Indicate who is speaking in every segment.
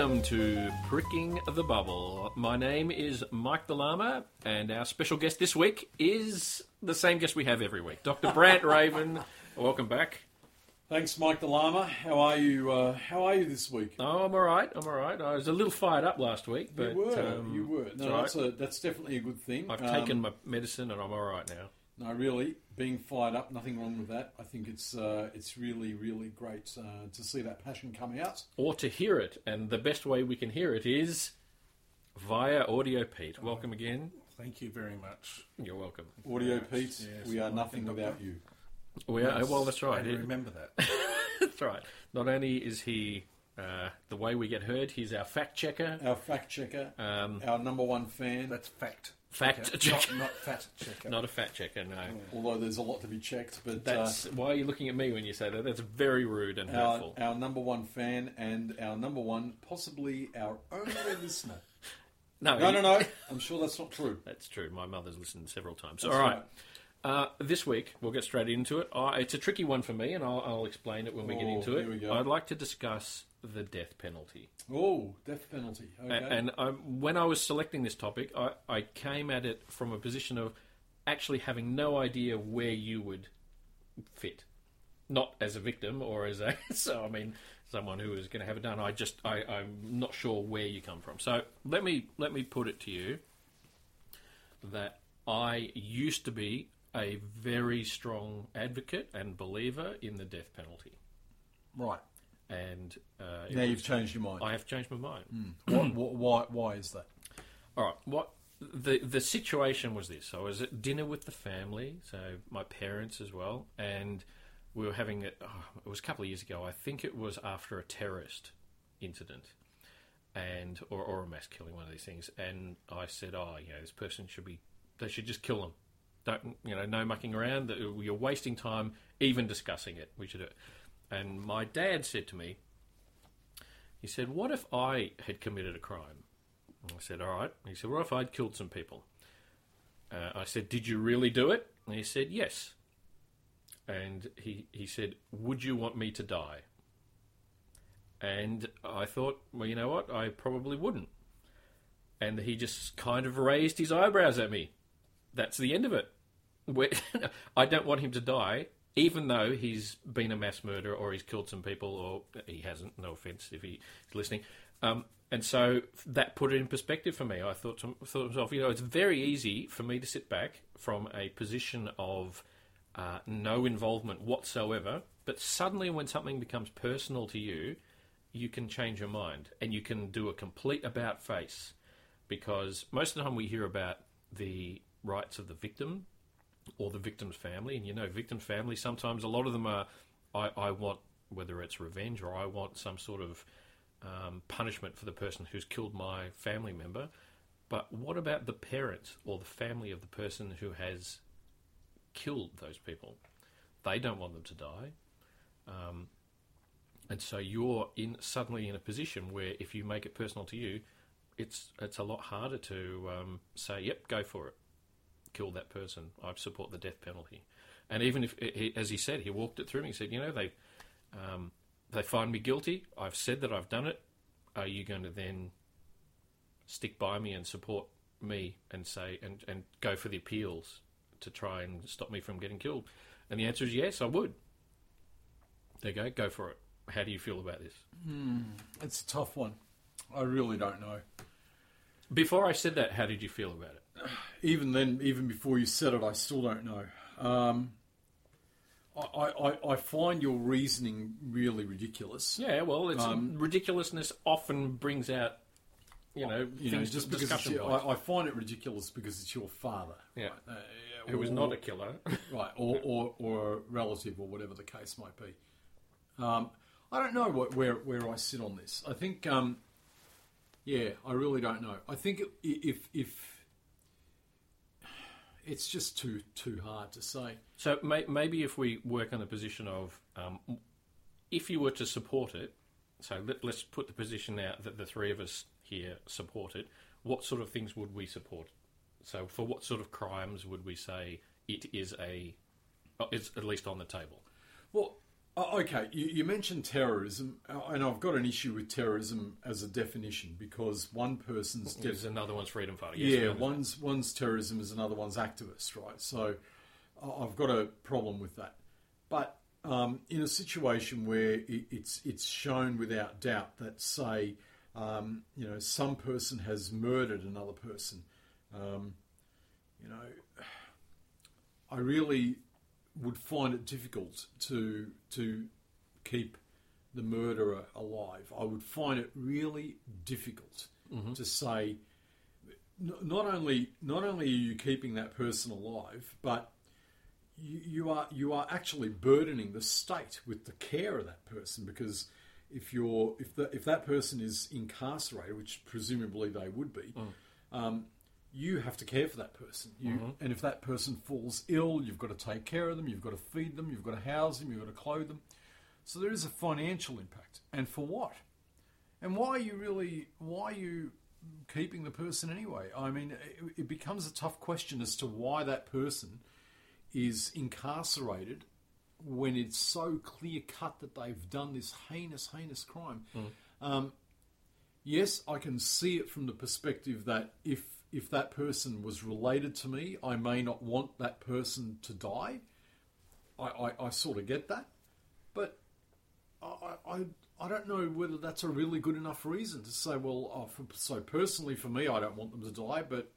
Speaker 1: welcome to Pricking the Bubble. My name is Mike the Llama, and our special guest this week is the same guest we have every week, Dr. Brant Raven. Welcome back.
Speaker 2: Thanks, Mike the Llama. How are you? Uh, how are you this week?
Speaker 1: Oh, I'm all right. I'm all right. I was a little fired up last week, but
Speaker 2: you were.
Speaker 1: um,
Speaker 2: you were. No,
Speaker 1: all right.
Speaker 2: that's, a, that's definitely a good thing.
Speaker 1: I've
Speaker 2: Um,
Speaker 1: taken my medicine, and I'm all right now.
Speaker 2: No, really, being fired up, nothing wrong with that. I think it's uh, it's really, really great uh, to see that passion come out.
Speaker 1: Or to hear it, and the best way we can hear it is via Audio Pete. Welcome again.
Speaker 3: Thank you very much.
Speaker 1: You're welcome.
Speaker 2: Audio
Speaker 3: Yes,
Speaker 2: Pete,
Speaker 3: yes,
Speaker 2: we are
Speaker 3: well,
Speaker 2: nothing
Speaker 3: Doctor.
Speaker 2: without you.
Speaker 1: We are, well, that's right.
Speaker 3: And
Speaker 1: It-
Speaker 3: remember that.
Speaker 1: That's right. Not only is he uh, the way we get heard, he's our fact checker.
Speaker 2: Our fact checker,
Speaker 1: Um,
Speaker 2: our number one fan.
Speaker 3: That's fact.
Speaker 1: Fact
Speaker 3: checker,
Speaker 1: checker.
Speaker 3: Not, not fat checker.
Speaker 1: not a fact checker, no.
Speaker 2: Although there's a lot to be checked, but uh,
Speaker 1: why are you looking at me when you say that? That's very rude and
Speaker 2: our,
Speaker 1: hurtful.
Speaker 2: our number one fan and our number one, possibly our only listener.
Speaker 1: No,
Speaker 2: No, no, no. I'm sure that's not true.
Speaker 1: That's true. My mother's listened several times.
Speaker 2: That's
Speaker 1: All right. Uh, this week, we'll get straight into it. I it's a tricky one for me, and I'll, I'll explain it when we get
Speaker 2: Oh,
Speaker 1: into it.
Speaker 2: here we go.
Speaker 1: I'd like to discuss the death penalty.
Speaker 2: Oh, death penalty. Okay.
Speaker 1: And um, when I was selecting this topic, I, I came at it from a position of actually having no idea where you would fit. Not as a victim or as a, so I mean, someone who is going to have it done. I just, I, I'm not sure where you come from. So let me, let me put it to you that I used to be a very strong advocate and believer in the death penalty.
Speaker 2: right.
Speaker 1: And uh,
Speaker 2: Now
Speaker 1: was-
Speaker 2: you've changed your mind.
Speaker 1: I have changed my mind.
Speaker 2: What, what, why, why is that?
Speaker 1: All right. What the the situation was this? I was at dinner with the family, so my parents as well, and we were having it. Oh, it was a couple of years ago. I think it was after a terrorist incident, and or, or a mass killing, one of these things. And I said, "Oh, you know, this person should be. They should just kill them. Don't you know? No mucking around. You're wasting time even discussing it. We should do it." And my dad said to me, he said, "What if I had committed a crime?" I said, all right. He said, what if I'd killed some people? Uh, I said, did you really do it? And he said, yes. And he, he said, would you want me to die? And I thought, well, you know what? I probably wouldn't. And he just kind of raised his eyebrows at me. That's the end of it. I don't want him to die, even though he's been a mass murderer or he's killed some people, or he hasn't. No offense if he's listening. Um, and so that put it in perspective for me. I thought to, thought to myself, you know, it's very easy for me to sit back from a position of uh, no involvement whatsoever, but suddenly when something becomes personal to you, you can change your mind and you can do a complete about face because most of the time we hear about the rights of the victim or the victim's family, and you know, victim family sometimes a lot of them are, I, I want whether it's revenge or I want some sort of um, punishment for the person who's killed my family member. But what about the parents or the family of the person who has killed those people? They don't want them to die. Um, and so you're in suddenly in a position where if you make it personal to you, it's it's a lot harder to um, say, "Yep, go for it, kill that person. I support the death penalty." And even if, as he said, he walked it through me. He said, "You know, they um, they find me guilty. I've said that I've done it. Are you going to then stick by me and support me and say and and go for the appeals to try and stop me from getting killed?" And the answer is yes, I would. There you go, go for it. How do you feel about this?
Speaker 2: It's a tough one. I really don't know.
Speaker 1: Before I said that, how did you feel about it?
Speaker 2: Even then, even before you said it, I still don't know. Um, I, I, I find your reasoning really ridiculous.
Speaker 1: Yeah, well, it's
Speaker 2: Um,
Speaker 1: ridiculousness often brings out, you know,
Speaker 2: You know,
Speaker 1: things
Speaker 2: just because
Speaker 1: discussion
Speaker 2: your. I, I find it ridiculous because it's your father.
Speaker 1: Yeah.
Speaker 2: Uh,
Speaker 1: who was not a killer.
Speaker 2: right, or, or, or a relative, or whatever the case might be. Um, I don't know what, where where I sit on this. I think, um, yeah, I really don't know. I think if if it's just too too hard to say.
Speaker 1: so may, maybe if we work on the position of, um, if you were to support it, so let, let's put the position out that the three of us here support it. What sort of things would we support? So for what sort of crimes would we say it is a, it's at least on the table?
Speaker 2: Well, okay, you, you mentioned terrorism, uh, and I've got an issue with terrorism as a definition because one person's
Speaker 1: There's another one's freedom fighter. Yes,
Speaker 2: yeah, one's one's terrorism is another one's activist, right? So I've got a problem with that. But um, in a situation where it, it's it's shown without doubt that, say, um, you know, some person has murdered another person, um, you know, I really would find it difficult to to keep the murderer alive. I would find it really difficult to say not only not only are you keeping that person alive, but you, you are you are actually burdening the state with the care of that person because if you're if the, if that person is incarcerated, which presumably they would be, um, you have to care for that person. You and if that person falls ill, you've got to take care of them. You've got to feed them. You've got to house them. You've got to clothe them. So there is a financial impact, and for what? And why are you really why are you keeping the person anyway? I mean, it, it becomes a tough question as to why that person is incarcerated when it's so clear cut that they've done this heinous, heinous crime. Um, yes, I can see it from the perspective that if if that person was related to me, I may not want that person to die. I, I, I sort of get that, but I, I I don't know whether that's a really good enough reason to say, well, oh, for, so personally for me, I don't want them to die, but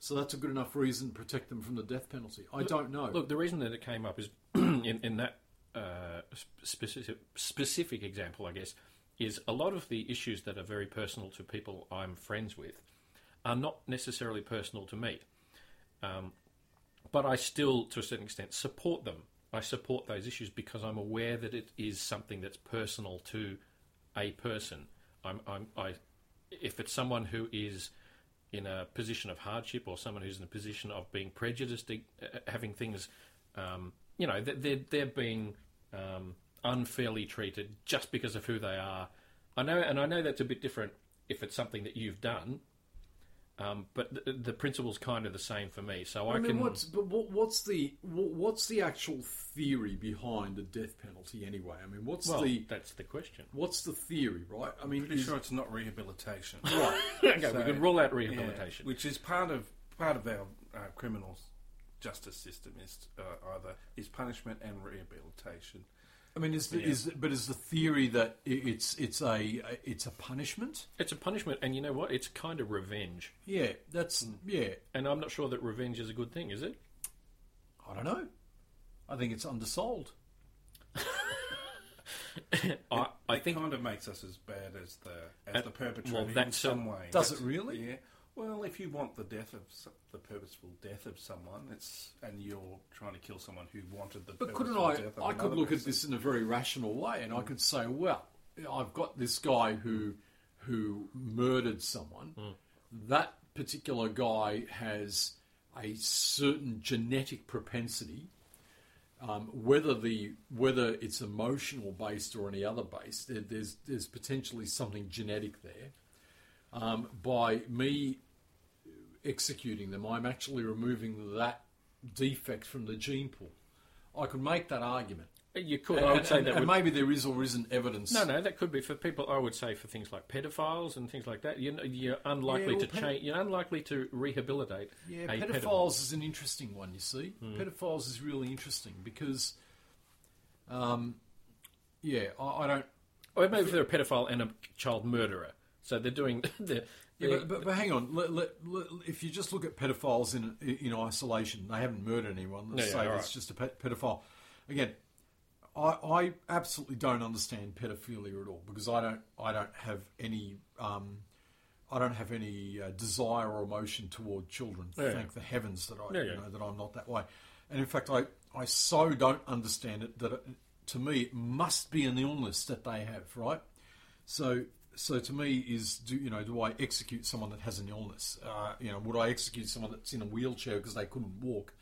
Speaker 2: so that's a good enough reason to protect them from the death penalty. I don't know.
Speaker 1: Look, the reason that it came up is in, in that uh, specific, specific example, I guess, is a lot of the issues that are very personal to people I'm friends with are not necessarily personal to me. Um, but I still, to a certain extent, support them. I support those issues because I'm aware that it is something that's personal to a person. I'm, I'm, I, if it's someone who is in a position of hardship or someone who's in a position of being prejudiced, uh, having things, um, you know, they're, they're being um, unfairly treated just because of who they are. I know, and I know that's a bit different if it's something that you've done. Um, but the, the principle's kind of the same for me. So I,
Speaker 2: I mean,
Speaker 1: can.
Speaker 2: what's but what, what's the what, what's the actual theory behind the death penalty anyway? I mean, what's
Speaker 1: well,
Speaker 2: the
Speaker 1: that's the question.
Speaker 2: what's the theory, right? I mean,
Speaker 3: Pretty
Speaker 2: is-
Speaker 3: sure it's not rehabilitation.
Speaker 2: right.
Speaker 1: okay, we can rule out
Speaker 3: Yeah,
Speaker 1: rehabilitation.
Speaker 3: which is part of part of our uh, criminal justice system is uh, either is punishment and rehabilitation.
Speaker 2: I mean, is the,
Speaker 3: Yeah.
Speaker 2: is but is the theory that it's it's a it's a punishment?
Speaker 1: It's a punishment, and you know what? It's kind of revenge.
Speaker 2: Yeah, that's yeah.
Speaker 1: And I'm not sure that revenge is a good thing, is it?
Speaker 2: I don't know. I think it's undersold.
Speaker 1: I, I
Speaker 3: It
Speaker 1: think
Speaker 3: kind of makes us as bad as the as
Speaker 1: Uh,
Speaker 3: the perpetrator
Speaker 1: well,
Speaker 3: in some
Speaker 1: a-
Speaker 3: way.
Speaker 2: Does it really?
Speaker 3: Yeah. Well, if you want the death of the purposeful death of someone, it's and you're trying to kill someone who wanted the.
Speaker 2: But couldn't I?
Speaker 3: death of
Speaker 2: I could
Speaker 3: another
Speaker 2: look at this in a very rational way, and I could say, well, I've got this guy who who murdered someone. That particular guy has a certain genetic propensity. Um, whether the whether it's emotional based or any other based, there, there's there's potentially something genetic there. Um, by me executing them, I'm actually removing that defect from the gene pool. I could make that argument.
Speaker 1: you could.
Speaker 2: And,
Speaker 1: I would say
Speaker 2: and-
Speaker 1: that.
Speaker 2: and
Speaker 1: would,
Speaker 2: maybe there is or isn't evidence.
Speaker 1: no, no, that could be for people. I would say for things like pedophiles and things like that. You know, you're unlikely
Speaker 2: Yeah,
Speaker 1: to
Speaker 2: ped-
Speaker 1: change. You're unlikely to rehabilitate.
Speaker 2: Yeah, pedophiles
Speaker 1: pedophile.
Speaker 2: is an interesting one. You see,
Speaker 1: Hmm.
Speaker 2: pedophiles is really interesting because, um, yeah, I, I don't.
Speaker 1: Or maybe if they're a pedophile and a child murderer. So they're doing. They're,
Speaker 2: Yeah, but, but, but hang on. Let, let, let- if you just look at pedophiles in in isolation, they haven't murdered anyone. Let's
Speaker 1: Yeah,
Speaker 2: say
Speaker 1: yeah,
Speaker 2: it's just a pedophile. Again, I, I absolutely don't understand pedophilia at all because I don't I don't have any um, I don't have any uh, desire or emotion toward children.
Speaker 1: Yeah.
Speaker 2: Thank the heavens that I
Speaker 1: yeah,
Speaker 2: you know that I'm not that way. And in fact, I I so don't understand it that it, to me it must be an illness that they have, right? So, so to me is do you know do I execute someone that has an illness? Uh, you know, would I execute someone that's in a wheelchair because they couldn't walk?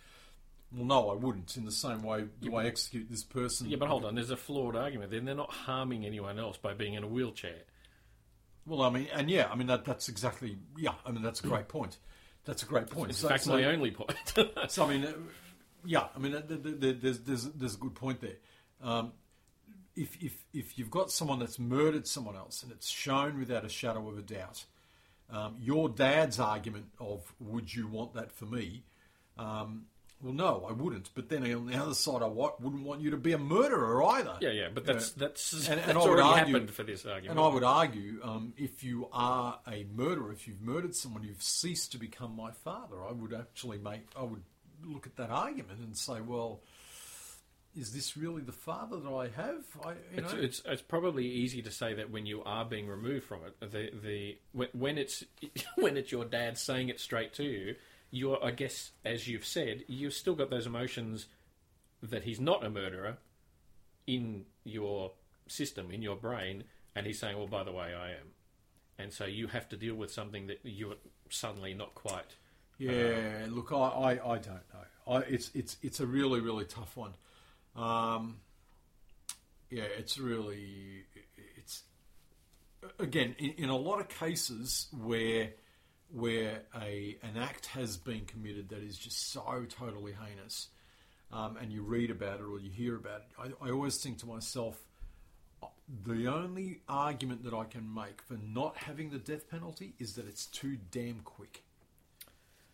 Speaker 2: Well, no, I wouldn't. In the same way, do I execute this person?
Speaker 1: yeah, but hold on. There's a flawed argument. Then they're not harming anyone else by being in a wheelchair.
Speaker 2: Well, I mean, and yeah, I mean that that's exactly yeah. I mean that's a great point. That's a great point.
Speaker 1: It's
Speaker 2: So-
Speaker 1: in fact
Speaker 2: so-
Speaker 1: my only point.
Speaker 2: So I mean, uh, yeah, I mean, uh, th- th- th- there's there's there's a good point there. Um, if if if you've got someone that's murdered someone else and it's shown without a shadow of a doubt, um, your dad's argument of "Would you want that for me?" Um, well, no, I wouldn't. But then on the other side, I wouldn't want you to be a murderer either.
Speaker 1: Yeah, yeah, but that's that's
Speaker 2: And- and
Speaker 1: that's
Speaker 2: I would
Speaker 1: already
Speaker 2: argue-
Speaker 1: happened for this argument.
Speaker 2: And I would argue, um, if you are a murderer, if you've murdered someone, you've ceased to become my father. I would actually make, I would look at that argument and say, well, is this really the father that I have? I, you
Speaker 1: It's,
Speaker 2: know,
Speaker 1: it's it's probably easy to say that when you are being removed from it, the the when, it's when it's your dad saying it straight to you, you're I guess as you've said, you've still got those emotions that he's not a murderer in your system in your brain, and he's saying, well, by the way, I am, and so you have to deal with something that you're suddenly not quite.
Speaker 2: yeah. Um, look, I, I, I don't know. I, it's it's it's a really really tough one. Um, yeah, it's really it's again in, in a lot of cases where where a an act has been committed that is just so totally heinous, um, and you read about it or you hear about it, I, I always think to myself, the only argument that I can make for not having the death penalty is that it's too damn quick.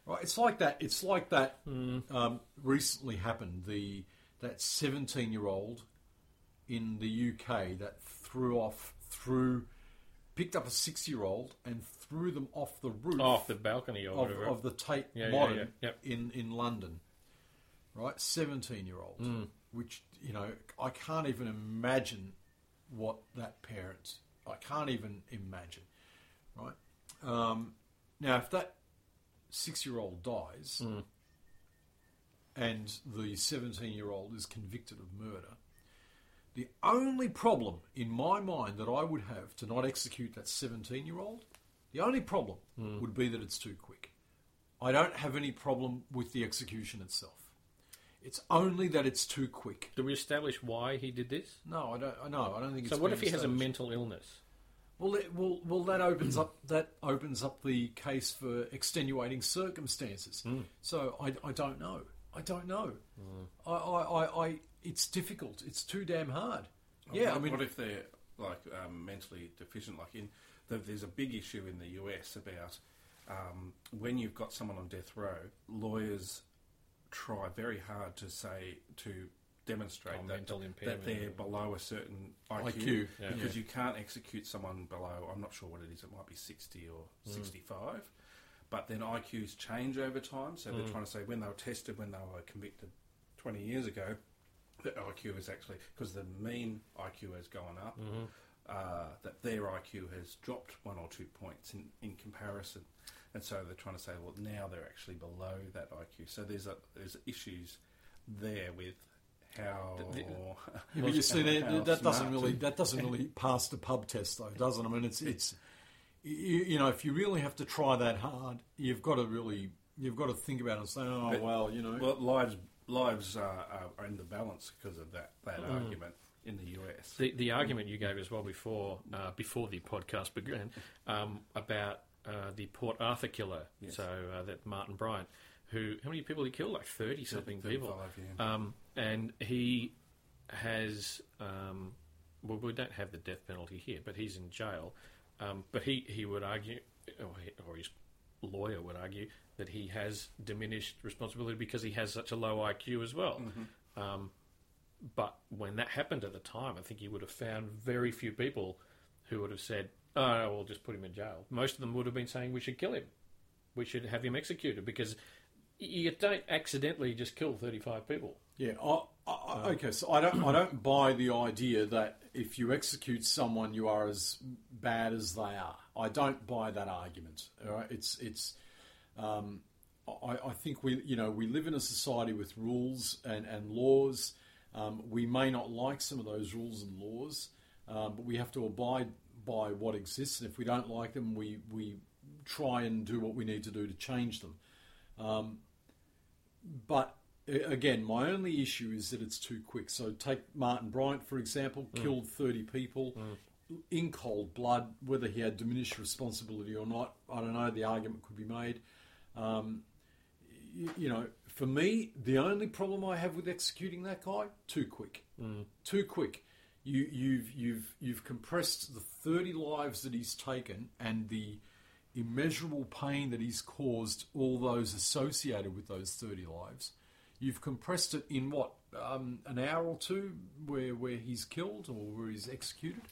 Speaker 2: Right? It's like that. It's like that. Um, recently happened. The that seventeen-year-old in the UK that threw off threw picked up a six-year-old and threw them off the roof
Speaker 1: Off the balcony or
Speaker 2: of, of the Tate
Speaker 1: Yeah, yeah,
Speaker 2: Modern
Speaker 1: yeah, yep.
Speaker 2: in in London. Right, seventeen-year-old,
Speaker 1: Mm.
Speaker 2: which you know I can't even imagine what that parent. I can't even imagine. Right um, now, if that six-year-old dies
Speaker 1: Mm.
Speaker 2: And the seventeen-year-old is convicted of murder, the only problem in my mind that I would have to not execute that 17 year old, the only problem would be that it's too quick. I don't have any problem with the execution itself. It's only that it's too quick.
Speaker 1: Do we establish why he did this?
Speaker 2: No, I don't. I know. I don't think.
Speaker 1: So what if he has a mental illness?
Speaker 2: Well, it, well, well, that opens up that opens up the case for extenuating circumstances.
Speaker 1: Hmm.
Speaker 2: So I, I don't know. I don't know.
Speaker 1: Hmm.
Speaker 2: I, I, I, I, it's difficult. It's too damn hard. Yeah,
Speaker 3: what,
Speaker 2: I mean,
Speaker 3: what if they're like um, mentally deficient? Like in the, there's a big issue in the US about um, when you've got someone on death row, lawyers try very hard to say to demonstrate
Speaker 1: Oh,
Speaker 3: that, that they're below a certain IQ,
Speaker 2: IQ,
Speaker 1: yeah.
Speaker 3: because you can't execute someone below. I'm not sure what it is. It might be 60 or
Speaker 1: Mm.
Speaker 3: 65. But then IQs change over time, so
Speaker 1: Mm.
Speaker 3: they're trying to say when they were tested, when they were convicted 20 years ago, the IQ is actually because the mean IQ has gone up.
Speaker 1: Mm-hmm.
Speaker 3: Uh, that their IQ has dropped one or two points in, in comparison, and so they're trying to say, well, now they're actually below that IQ. So there's a there's issues there with how.
Speaker 1: The-
Speaker 2: Yeah, but you see, that, that doesn't really that doesn't really pass the pub test, though, doesn't it? I mean, it's it's you, you know, if you really have to try that hard, you've got to really you've got to think about it and say, oh
Speaker 3: But-
Speaker 2: well, you know,
Speaker 3: Well, lives lives are, are in the balance because of that that
Speaker 1: Mm.
Speaker 3: argument in the US.
Speaker 1: The the argument you gave as well before uh, before the podcast began um, about uh, the Port Arthur killer.
Speaker 3: Yes.
Speaker 1: So uh, that Martin Bryant, who how many people he killed? Like thirty something people.
Speaker 3: yeah.
Speaker 1: Um, and he has um, well, we don't have the death penalty here, but he's in jail. Um, but he, he would argue, or, he, or his lawyer would argue, that he has diminished responsibility because he has such a low IQ as well. Um, but when that happened at the time, I think he would have found very few people who would have said, "Oh, no, we'll just put him in jail." Most of them would have been saying, "We should kill him. We should have him executed," because you don't accidentally just kill thirty-five people.
Speaker 2: yeah. I, I, okay, so I don't I don't buy the idea that if you execute someone, you are as bad as they are. I don't buy that argument. It's it's. Um, I, I think we, you know, we live in a society with rules and, and laws. Um, we may not like some of those rules and laws, um, but we have to abide by what exists. And if we don't like them, we, we try and do what we need to do to change them. Um, but again, my only issue is that it's too quick. So take Martin Bryant, for example, mm. killed 30 people mm. in cold blood, whether he had diminished responsibility or not. I don't know. The argument could be made. Um, you, you know, for me, the only problem I have with executing that guy, too quick. Mm. Too quick. You, you've you've you've compressed the thirty lives that he's taken and the immeasurable pain that he's caused all those associated with those thirty lives. You've compressed it in what um, an hour or two, where where he's killed or where he's executed.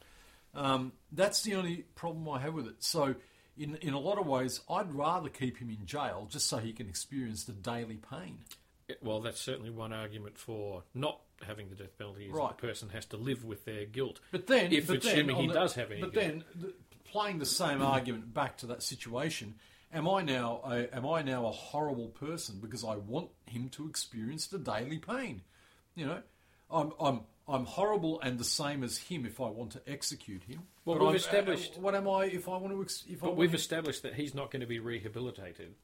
Speaker 2: Um, that's the only problem I have with it. So, in in a lot of ways, I'd rather keep him in jail just so he can experience the daily pain.
Speaker 1: Well, that's certainly one argument for not having the death penalty. Is
Speaker 2: Right.
Speaker 1: the person has to live with their guilt.
Speaker 2: But then,
Speaker 1: if
Speaker 2: but
Speaker 1: assuming
Speaker 2: then
Speaker 1: he
Speaker 2: the-
Speaker 1: does have any
Speaker 2: But
Speaker 1: guilt.
Speaker 2: then, the, playing the same argument back to that situation, am I now a, am I now a horrible person because I want him to experience the daily pain? You know, I'm I'm I'm horrible and the same as him if I want to execute him.
Speaker 1: Well,
Speaker 2: But
Speaker 1: we've
Speaker 2: I'm-
Speaker 1: established-
Speaker 2: uh, what am I if I want to ex- if
Speaker 1: But we've established that he's not going to be rehabilitated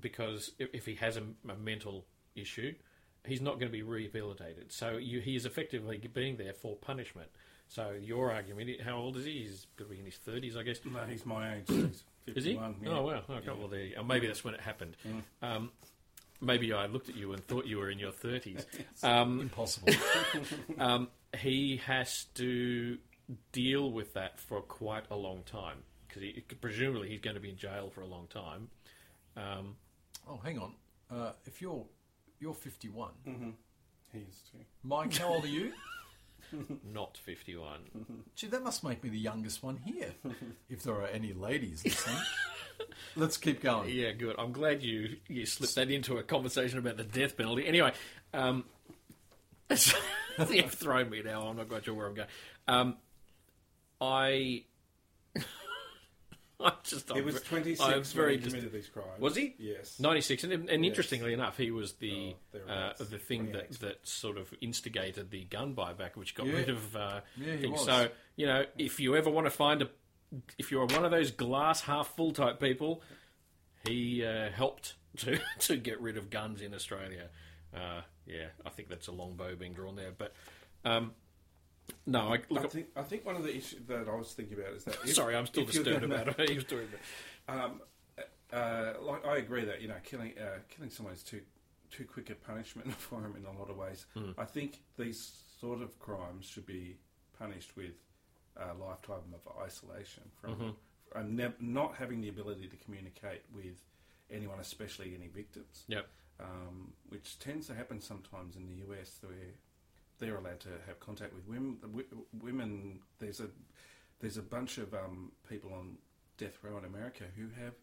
Speaker 1: because if, if he has a, a mental issue, he's not going to be rehabilitated. So you, he is effectively being there for punishment. So your argument, how old is he? He's going to be in his thirties, I guess.
Speaker 3: No, he's my age. He's
Speaker 1: Is he?
Speaker 3: 51, yeah.
Speaker 1: Oh wow. Okay. Well, there you go. Maybe that's when it happened. Um, maybe I looked at you and thought you were in your thirties. Um,
Speaker 2: impossible.
Speaker 1: um, he has to deal with that for quite a long time because he, presumably he's going to be in jail for a long time. Um,
Speaker 2: oh, hang on. Uh, if you're you're 51,
Speaker 3: He is too.
Speaker 2: Mike, how old are you?
Speaker 1: not 51.
Speaker 2: Gee, that must make me the youngest one here. if there are any ladies listening. Let's keep going.
Speaker 1: Yeah, good. I'm glad you, you slipped that into a conversation about the death penalty. Anyway, um, you've thrown me now. I'm not quite sure where I'm going. Um, I. I'm just.
Speaker 3: He
Speaker 1: I'm
Speaker 3: was
Speaker 1: ve-
Speaker 3: 26
Speaker 1: I'm
Speaker 3: when
Speaker 1: very
Speaker 3: he
Speaker 1: dis-
Speaker 3: committed these crimes.
Speaker 1: Was he?
Speaker 3: Yes.
Speaker 1: 96, and, and interestingly enough, he was the
Speaker 3: Oh,
Speaker 1: uh, the thing that, that sort of instigated the gun buyback, which got
Speaker 2: Yeah.
Speaker 1: rid of uh,
Speaker 2: Yeah, he
Speaker 1: things.
Speaker 2: was.
Speaker 1: So you know, if you ever want to find a, if you're one of those glass half full type people, he uh, helped to to get rid of guns in Australia. Uh, yeah, I think that's a long bow being drawn there, but. Um, no, I, look.
Speaker 3: I think, I think one of the issues that I was thinking about is that. If,
Speaker 1: sorry, I'm still disturbed about was doing. But,
Speaker 3: Um, uh, like I agree that you know killing uh, killing someone is too too quick a punishment for him in a lot of ways.
Speaker 1: Hmm.
Speaker 3: I think these sort of crimes should be punished with a lifetime of isolation from
Speaker 1: Mm-hmm.
Speaker 3: and nev- not having the ability to communicate with anyone, especially any victims.
Speaker 1: Yep.
Speaker 3: Um, which tends to happen sometimes in the US, where they're allowed to have contact with women. W- women, there's a there's a bunch of um, people on death row in America who have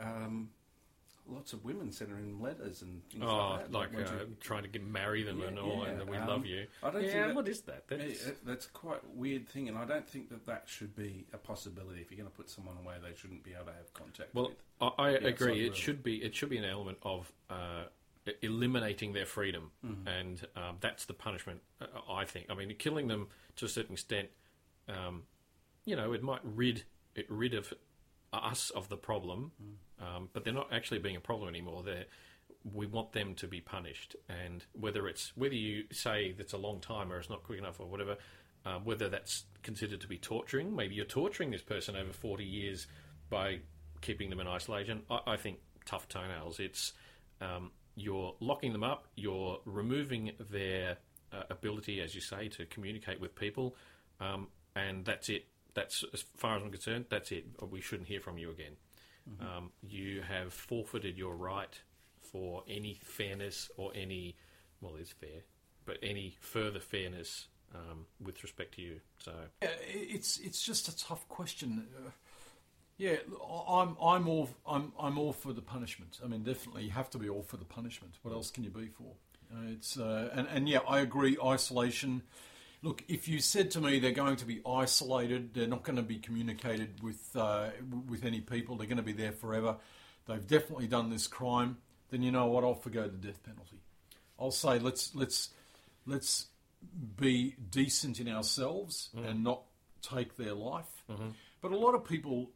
Speaker 3: um, lots of women sending letters and things
Speaker 1: Oh,
Speaker 3: like that.
Speaker 1: like uh,
Speaker 3: you-
Speaker 1: trying to get marry them
Speaker 3: Yeah,
Speaker 1: and all,
Speaker 3: yeah,
Speaker 1: and we
Speaker 3: um,
Speaker 1: love you.
Speaker 3: I don't
Speaker 1: yeah,
Speaker 3: think that-
Speaker 1: what is that? That's,
Speaker 3: that's quite a weird thing, and I don't think that that should be a possibility. If you're going to put someone away, they shouldn't be able to have contact
Speaker 1: well,
Speaker 3: with.
Speaker 1: I, I agree. It
Speaker 3: world.
Speaker 1: should be. It should be an element of uh, eliminating their freedom, and um, that's the punishment. Uh, I think. I mean, killing them to a certain extent, um, you know, it might rid it rid of us of the problem, um, but they're not actually being a problem anymore. They're we want them to be punished, and whether it's whether you say that's a long time or it's not quick enough or whatever, uh, whether that's considered to be torturing. Maybe you're torturing this person over forty years by keeping them in isolation. I, I think tough toenails. It's um, you're locking them up. You're removing their uh, ability, as you say, to communicate with people, um, and that's it. That's as far as I'm concerned. That's it. We shouldn't hear from you again. Um, you have forfeited your right for any fairness or any, well, it's fair, but any further fairness um, with respect to you. So
Speaker 2: Yeah, it's it's just a tough question. Uh, yeah, I'm I'm all I'm I'm all for the punishment. I mean, definitely you have to be all for the punishment. What else can you be for? Uh, it's uh, and and yeah, I agree. Isolation. Look, if you said to me they're going to be isolated, they're not going to be communicated with uh, with any people, they're going to be there forever. They've definitely done this crime. Then you know what? I'll forgo the death penalty. I'll say let's let's let's be decent in ourselves and not take their life. But a lot of people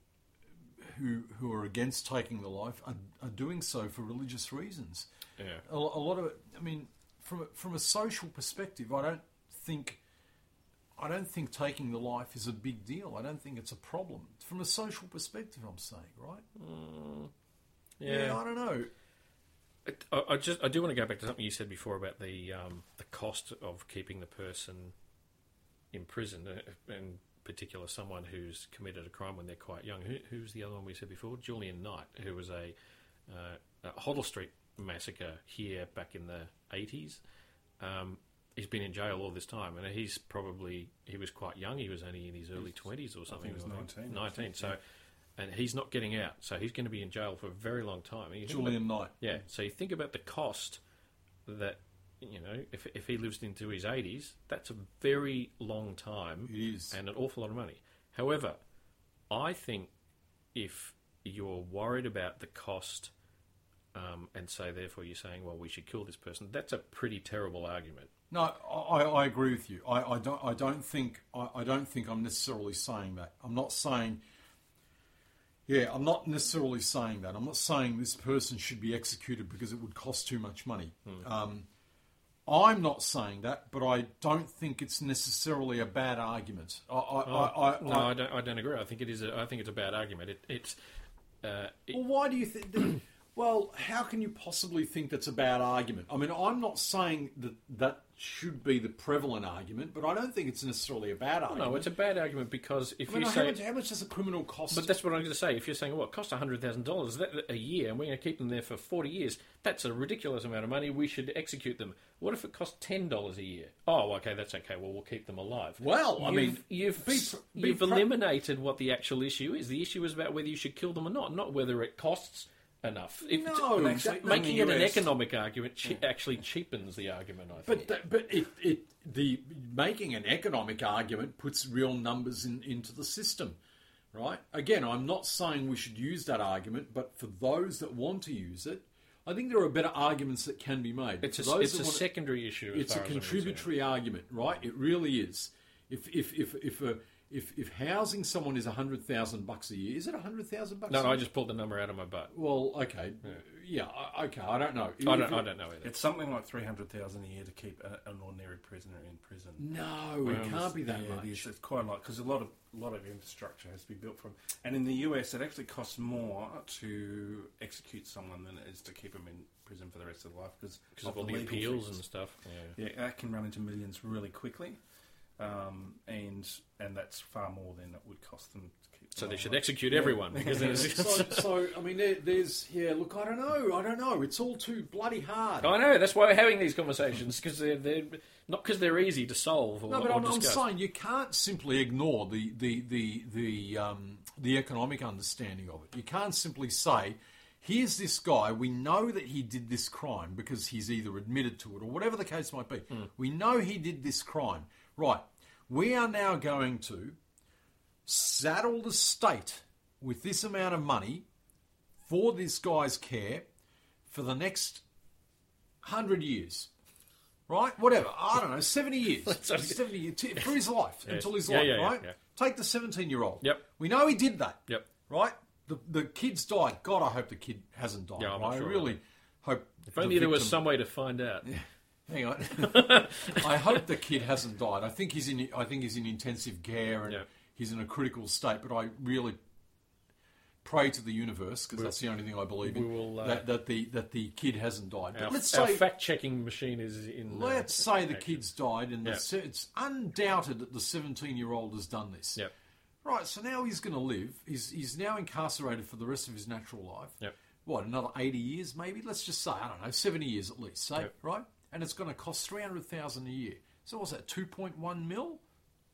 Speaker 2: who who are against taking the life are, are doing so for religious reasons.
Speaker 1: yeah,
Speaker 2: A, a lot of it. I mean, from a, from a social perspective, I don't think I don't think taking the life is a big deal. I don't think it's a problem from a social perspective. I'm saying, right?
Speaker 1: yeah.
Speaker 2: I don't know.
Speaker 1: I, I just I do want to go back to something you said before about the um, the cost of keeping the person in prison, uh, in particular, someone who's committed a crime when they're quite young. Who, who's the other one we said before? Julian Knight, who was a, uh, a Hoddle Street massacre here back in the 80s. Um, he's been in jail all this time, and he's probably he was quite young. He was only in his early twenties or something.
Speaker 3: he was 19,
Speaker 1: Nineteen. So, and he's not getting out. So he's going to be in jail for a very long time. Think about-
Speaker 2: Julian Knight.
Speaker 1: yeah. So you think about the cost that you know if if he lives into his eighties, that's a very long time
Speaker 2: It is.
Speaker 1: and an awful lot of money. However, I think if you're worried about the cost. Um, and so, therefore, you're saying, "Well, we should kill this person." That's a pretty terrible argument.
Speaker 2: No, I, I agree with you. I, I don't. I don't think. I, I don't think I'm necessarily saying that. I'm not saying. Yeah, I'm not necessarily saying that. I'm not saying this person should be executed because it would cost too much money. Um, I'm not saying that, but I don't think it's necessarily a bad argument. I, I, I, I,
Speaker 1: No,
Speaker 2: I-
Speaker 1: I don't. I don't agree. I think it is. A, I think it's a bad argument. It, it's. Uh, it,
Speaker 2: Well, why do you think? Well, how can you possibly think that's a bad argument? I mean, I'm not saying that that should be the prevalent argument, but I don't think it's necessarily a bad argument.
Speaker 1: no, it's a bad argument because if
Speaker 2: I mean,
Speaker 1: you
Speaker 2: how,
Speaker 1: say,
Speaker 2: much, how much does a criminal cost?
Speaker 1: but that's what I'm going to say. If you're saying, well, it costs hundred thousand dollars a year, and we're going to keep them there for forty years, that's a ridiculous amount of money. We should execute them. What if it costs ten dollars a year? Oh, okay, that's okay. Well, we'll keep them alive.
Speaker 2: Well, I
Speaker 1: You've-
Speaker 2: mean,
Speaker 1: you've
Speaker 2: be- be
Speaker 1: you've
Speaker 2: pra-
Speaker 1: eliminated what the actual issue is. The issue is about whether you should kill them or not, not whether it costs enough. If
Speaker 2: No, actually,
Speaker 1: making it an economic argument che- actually cheapens the argument. I think.
Speaker 2: but that, but it, it the making an economic argument puts real numbers in, into the system, right? Again, I'm not saying we should use that argument, but for those that want to use it, I think there are better arguments that can be made.
Speaker 1: It's a, it's a secondary issue. As
Speaker 2: it's a contributory argument, right? It really is. If if if if a, if, if housing someone is hundred thousand bucks a year, is it hundred thousand bucks?
Speaker 1: No,
Speaker 2: a
Speaker 1: no, I just pulled the number out of my butt.
Speaker 2: Well, okay, yeah, I- okay. I don't know.
Speaker 1: I don't,
Speaker 2: it-
Speaker 1: I don't know either.
Speaker 3: It's something like three hundred thousand a year to keep a, an ordinary prisoner in prison.
Speaker 2: No, it can't be that
Speaker 3: yeah,
Speaker 2: much.
Speaker 3: It is. It's quite a lot because a lot of a lot of infrastructure has to be built from. And in the US, it actually costs more to execute someone than it is to keep them in prison for the rest of their life because
Speaker 1: because of all the appeals and stuff. Yeah.
Speaker 3: Yeah, that can run into millions really quickly, um, and and that's far more than it would cost them to keep.
Speaker 1: So
Speaker 3: them
Speaker 1: they should
Speaker 3: alive.
Speaker 1: execute everyone because then
Speaker 2: so, so I mean, there, there's yeah. Look, I don't know. I don't know. It's all too bloody hard.
Speaker 1: I know that's why we're having these conversations because they're, they're not because they're easy to solve or,
Speaker 2: No, but
Speaker 1: or
Speaker 2: I'm, I'm saying you can't simply ignore the the the the um, the economic understanding of it. You can't simply say, "Here's this guy. We know that he did this crime because he's either admitted to it or whatever the case might be.
Speaker 1: Hmm.
Speaker 2: We know he did this crime. Right? We are now going to saddle the state with this amount of money for this guy's care for the next hundred years." Right, whatever. I don't know, seventy years, seventy years for his life until his
Speaker 1: Yeah,
Speaker 2: life.
Speaker 1: yeah,
Speaker 2: right.
Speaker 1: yeah.
Speaker 2: Take the seventeen-year-old.
Speaker 1: Yep.
Speaker 2: We know he did that.
Speaker 1: Yep.
Speaker 2: Right. The the kid's died. God, I hope the kid hasn't died.
Speaker 1: Yeah, I'm
Speaker 2: right?
Speaker 1: sure
Speaker 2: I really hope.
Speaker 1: If only there was some way to find out.
Speaker 2: Hang on. I hope the kid hasn't died. I think he's in. I think he's in intensive care and
Speaker 1: Yeah.
Speaker 2: he's in a critical state. But I really pray to the universe because that's the only thing I believe in.
Speaker 1: will, uh,
Speaker 2: that, that the that the kid hasn't died. But
Speaker 1: Our,
Speaker 2: let's say
Speaker 1: fact-checking machine is in. uh,
Speaker 2: Let's say the
Speaker 1: action.
Speaker 2: kid's died, and
Speaker 1: Yeah.
Speaker 2: se- it's undoubted that the 17 year old has done this.
Speaker 1: Yep.
Speaker 2: Right, so now he's going to live. He's, he's now incarcerated for the rest of his natural life.
Speaker 1: Yep.
Speaker 2: What, another 80 years maybe? Let's just say, I don't know, 70 years at least, say,
Speaker 1: Yep.
Speaker 2: right? And it's going to cost 300000 a year. So what's that, 2.1 mil?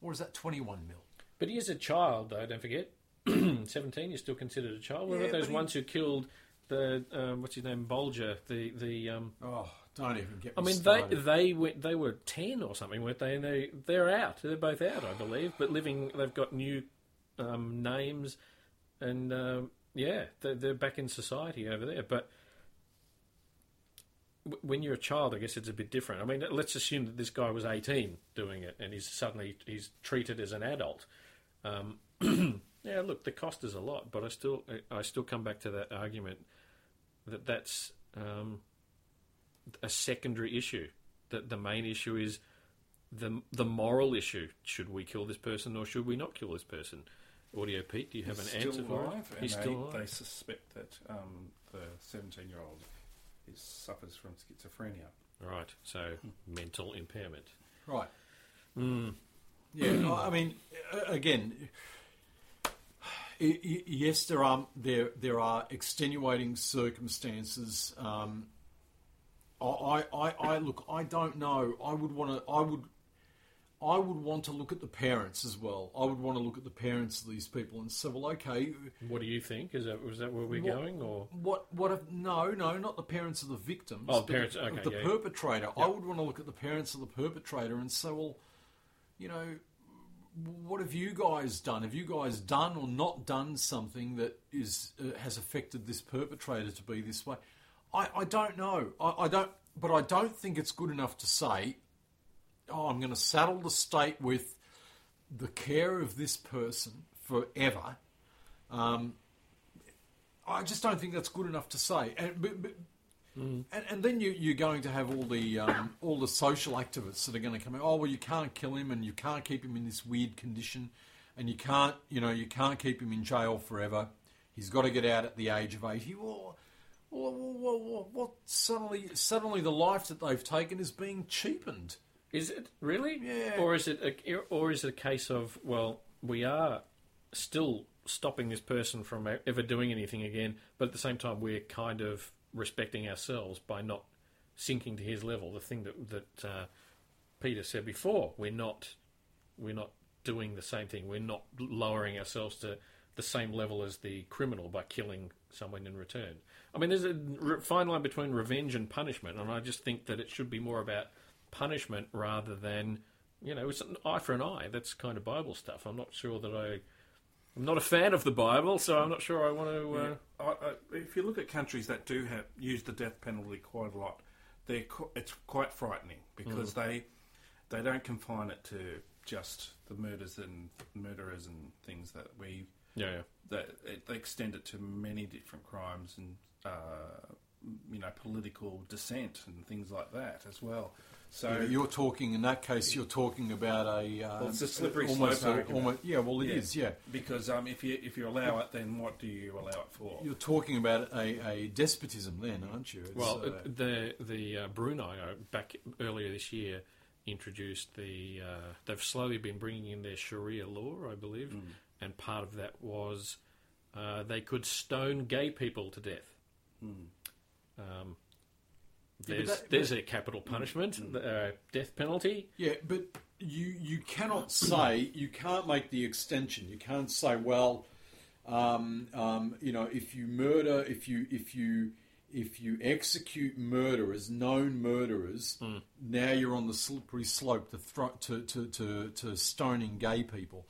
Speaker 2: Or is that 21 mil?
Speaker 1: But he is a child, though. Don't forget, seventeen. You're still considered a child. What
Speaker 2: Yeah,
Speaker 1: about those
Speaker 2: he-
Speaker 1: ones who killed the um, what's his name, Bulger? The the um,
Speaker 2: Oh, don't even get
Speaker 1: I mean, they
Speaker 2: started.
Speaker 1: they went they were ten or something, weren't they? And they they're out. They're both out, I believe. But living, they've got new um, names, and um, yeah, they're, they're back in society over there. But when you're a child, I guess it's a bit different. I mean, let's assume that this guy was eighteen doing it, and he's suddenly he's treated as an adult. Um, yeah, look, the cost is a lot, but I still I still come back to that argument that that's. Um, a secondary issue. That the main issue is the the moral issue. Should we kill this person or should we not kill this person? Audio Pete, do you have
Speaker 3: He's
Speaker 1: an
Speaker 3: still
Speaker 1: answer for
Speaker 3: alive,
Speaker 1: it?
Speaker 3: and
Speaker 1: He's
Speaker 3: they,
Speaker 1: still alive.
Speaker 3: They suspect that um, the 17 year old is suffers from schizophrenia.
Speaker 1: Right, so mental impairment.
Speaker 2: Right.
Speaker 1: Mm.
Speaker 2: Yeah, I mean, again, yes, there are there there are extenuating circumstances. Um, I, I, I look. I don't know. I would want to. I would. I would want to look at the parents as well. I would want to look at the parents of these people and say, well, okay,
Speaker 1: What do you think? Is that was that where we're
Speaker 2: What-
Speaker 1: going, or
Speaker 2: what what if no no not the parents of the victims
Speaker 1: Oh, parents, okay,
Speaker 2: the
Speaker 1: yeah, yeah.
Speaker 2: perpetrator i would want to look at the parents of the perpetrator and say well you know what have you guys done have you guys done or not done something that is uh, has affected this perpetrator to be this way i, I don't know I, I don't but i don't think it's good enough to say oh i'm going to saddle the state with the care of this person forever um, I just don't think that's good enough to say. And but, but, and, and then you, you're going to have all the um, all the social activists that are going to come out. Oh well, you can't kill him, and you can't keep him in this weird condition, and you can't you know you can't keep him in jail forever. He's got to get out at the age of eighty. Well, well suddenly suddenly the life that they've taken is being cheapened.
Speaker 1: Is it really?
Speaker 2: Yeah.
Speaker 1: Or is it a, or is it a case of well, we are still stopping this person from ever doing anything again, but at the same time we're kind of respecting ourselves by not sinking to his level. The thing that that uh, Peter said before, we're not we're not doing the same thing. We're not lowering ourselves to the same level as the criminal by killing someone in return. I mean, there's a fine line between revenge and punishment, and I just think that it should be more about punishment rather than you know it's an eye for an eye. That's kind of Bible stuff. I'm not sure that I. I'm not a fan of the Bible, so I'm not sure I want to. Uh,
Speaker 3: I, I, if you look at countries that do have use the death penalty quite a lot, they're qu- it's quite frightening because they they don't confine it to just the murders and murderers and things that we
Speaker 1: yeah, yeah.
Speaker 3: that it, they extend it to many different crimes and uh, you know political dissent and things like that as well. So
Speaker 2: Yeah, you're talking in that case. You're talking about a. Uh,
Speaker 3: Well, it's a slippery
Speaker 2: almost
Speaker 3: slope
Speaker 2: a- almost- yeah, well, it is.
Speaker 3: Yeah.
Speaker 2: Yeah,
Speaker 3: because um, if you if you allow it, then what do you allow it for?
Speaker 2: you're talking about a, a despotism, then, aren't you? It's,
Speaker 1: Well,
Speaker 2: uh,
Speaker 1: the the uh, Brunei uh, back earlier this year introduced the. Uh, they've slowly been bringing in their Sharia law, I believe,
Speaker 2: Mm.
Speaker 1: and part of that was uh, they could stone gay people to death. Um,
Speaker 2: Hmm. Yeah,
Speaker 1: there's
Speaker 2: that-
Speaker 1: there's a capital punishment,
Speaker 2: Mm.
Speaker 1: the, uh, death penalty.
Speaker 2: yeah, but you you cannot say you can't make the extension. You can't say, well, um, um, you know, if you murder, if you if you if you execute murderers, known murderers, now you're on the slippery slope to, thro- to, to, to, to stoning gay people.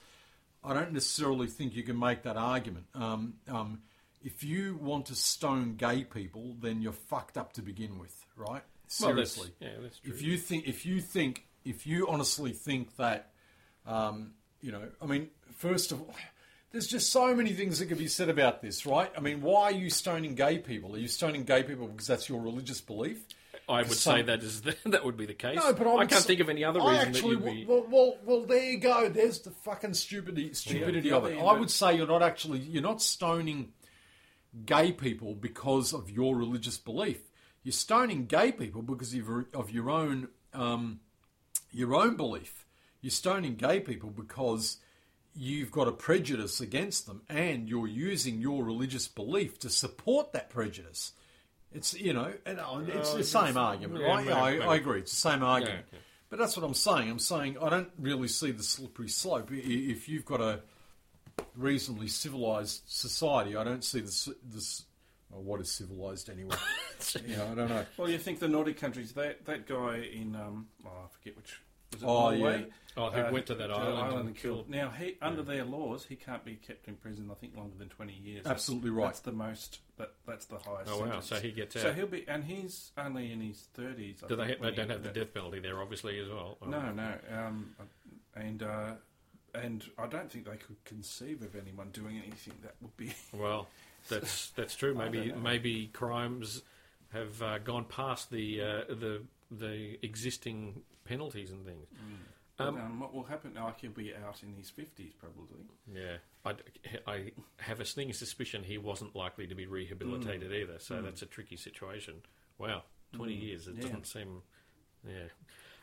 Speaker 2: I don't necessarily think you can make that argument. Um, um, if you want to stone gay people, then you're fucked up to begin with, right?
Speaker 1: Well, that's-
Speaker 2: Seriously.
Speaker 1: yeah, that's true.
Speaker 2: If you think, if you think, if you honestly think that, um, you know, I mean, first of all, there's just so many things that could be said about this, right? I mean, why are you stoning gay people? Are you stoning gay people because that's your religious belief?
Speaker 1: I would
Speaker 2: some-
Speaker 1: say that is the, that would be the case.
Speaker 2: No, but I,
Speaker 1: I can't
Speaker 2: s-
Speaker 1: think of any other
Speaker 2: I
Speaker 1: reason
Speaker 2: actually,
Speaker 1: that you'd be.
Speaker 2: well, well, well, there you go. There's the fucking stupidity, stupidity
Speaker 3: the
Speaker 2: of it.
Speaker 3: other-
Speaker 2: I would say you're not actually, you're not stoning gay people because of your religious belief. You're stoning gay people because of your, of your own, um, your own belief. You're stoning gay people because you've got a prejudice against them, and you're using your religious belief to support that prejudice. It's you know, and uh, it's the same argument,
Speaker 1: yeah,
Speaker 2: right? I. I agree. It's the same argument.
Speaker 1: yeah.
Speaker 2: But that's what I'm saying. I'm saying I don't really see the slippery slope. If you've got a reasonably civilized society, I don't see this. this well, what is civilized anyway? you know, I don't know.
Speaker 3: Well, you think the Nordic countries, that that guy in, um, oh, I forget which, was it
Speaker 2: Oh,
Speaker 3: Norway?
Speaker 2: yeah.
Speaker 1: Oh, who went to that island and
Speaker 3: and
Speaker 1: killed-
Speaker 3: Now, he, under their laws, he can't be kept in prison. I think longer than twenty years.
Speaker 2: Absolutely
Speaker 3: that's,
Speaker 2: right.
Speaker 3: That's the most. That, that's the highest.
Speaker 1: Oh wow!
Speaker 3: sentence.
Speaker 1: So he gets out.
Speaker 3: So he'll be, and he's only in his thirties.
Speaker 1: Do they? They don't have the death penalty there, obviously, as well. Oh.
Speaker 3: No, no, um, and uh, and I don't think they could conceive of anyone doing anything that would be.
Speaker 1: Well, that's that's true. Maybe maybe crimes have uh, gone past the uh, the the existing penalties and things.
Speaker 3: But,
Speaker 1: Um,
Speaker 3: um, what will happen? Like he'll be out in his fifties, probably.
Speaker 1: Yeah, I, I have a sneaking suspicion he wasn't likely to be rehabilitated either. So that's a tricky situation. Wow, twenty years. It
Speaker 3: Yeah.
Speaker 1: doesn't seem. Yeah.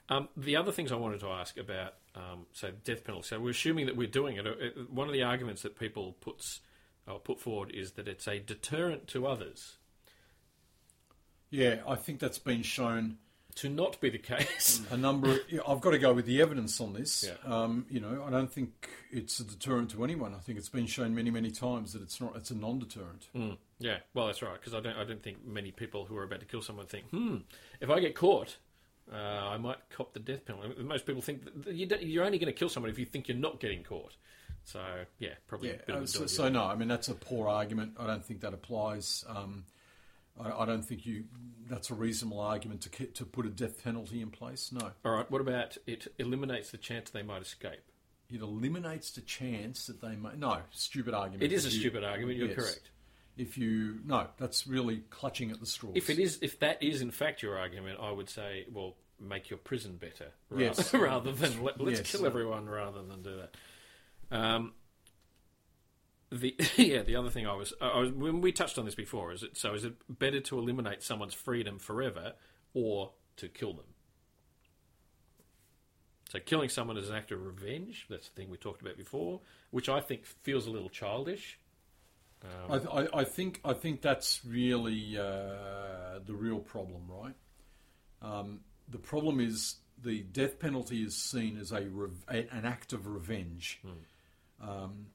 Speaker 1: Um, the other things I wanted to ask about, um, so death penalty. So we're assuming that we're doing it. Uh, One of the arguments that people puts or put forward is that it's a deterrent to others.
Speaker 2: Yeah, I think that's been shown
Speaker 1: To not be the case.
Speaker 2: a number. Of, I've got to go with the evidence on this.
Speaker 1: Yeah.
Speaker 2: Um, you know, I don't think it's a deterrent to anyone. I think it's been shown many, many times that it's not. It's a non-deterrent.
Speaker 1: Mm, yeah, well, that's right. Because I don't, I don't think many people who are about to kill someone think, hmm, if I get caught, uh, I might cop the death penalty. Most people think you don't, you're only going to kill someone if you think you're not getting caught. So yeah, probably
Speaker 2: Yeah.
Speaker 1: a bit of
Speaker 2: uh,
Speaker 1: a
Speaker 2: so, so no, I mean that's a poor argument. I don't think that applies. Um, I, I don't think you. That's a reasonable argument to to put a death penalty in place. No,
Speaker 1: All right. What about it eliminates the chance they might escape?
Speaker 2: it eliminates the chance that they might. No, stupid argument.
Speaker 1: It is a
Speaker 2: you-
Speaker 1: stupid argument. You're
Speaker 2: yes.
Speaker 1: correct.
Speaker 2: If you no, that's really clutching at the straws.
Speaker 1: If it is, if that is in fact your argument, I would say, well, make your prison better, ra-
Speaker 2: Yes.
Speaker 1: rather than let, let's
Speaker 2: Yes.
Speaker 1: kill everyone rather than do that. Um, the yeah, the other thing I was, I was when we touched on this before, is it so? Is it better to eliminate someone's freedom forever or to kill them? So killing someone is an act of revenge. That's the thing we talked about before, which I think feels a little childish.
Speaker 2: I, I, I think I think that's really uh, the real problem, right? Um, the problem is the death penalty is seen as a, rev- a an act of revenge. Um,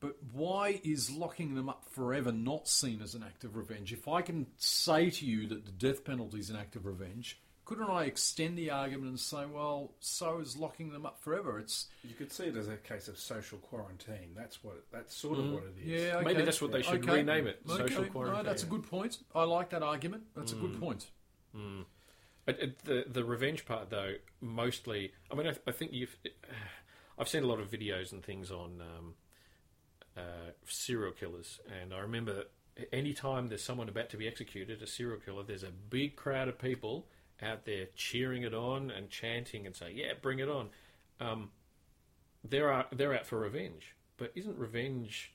Speaker 2: but why is locking them up forever not seen as an act of revenge? If I can say to you that the death penalty is an act of revenge, couldn't I extend the argument and say, well, so is locking them up forever? It's
Speaker 3: You could see it as a case of social quarantine. That's what. That's sort of what it is.
Speaker 2: Yeah, okay.
Speaker 1: Maybe that's what they should
Speaker 2: Okay.
Speaker 1: rename it, social
Speaker 2: Okay.
Speaker 1: quarantine.
Speaker 2: No, that's a good point. I like that argument. That's a good point.
Speaker 1: But it- the the revenge part, though, mostly. I mean, I, I think you've. I've seen a lot of videos and things on um, uh, serial killers, and I remember that any time there's someone about to be executed, a serial killer, there's a big crowd of people out there cheering it on and chanting and saying, "Yeah, bring it on." Um, they're out, they're out for revenge, but isn't revenge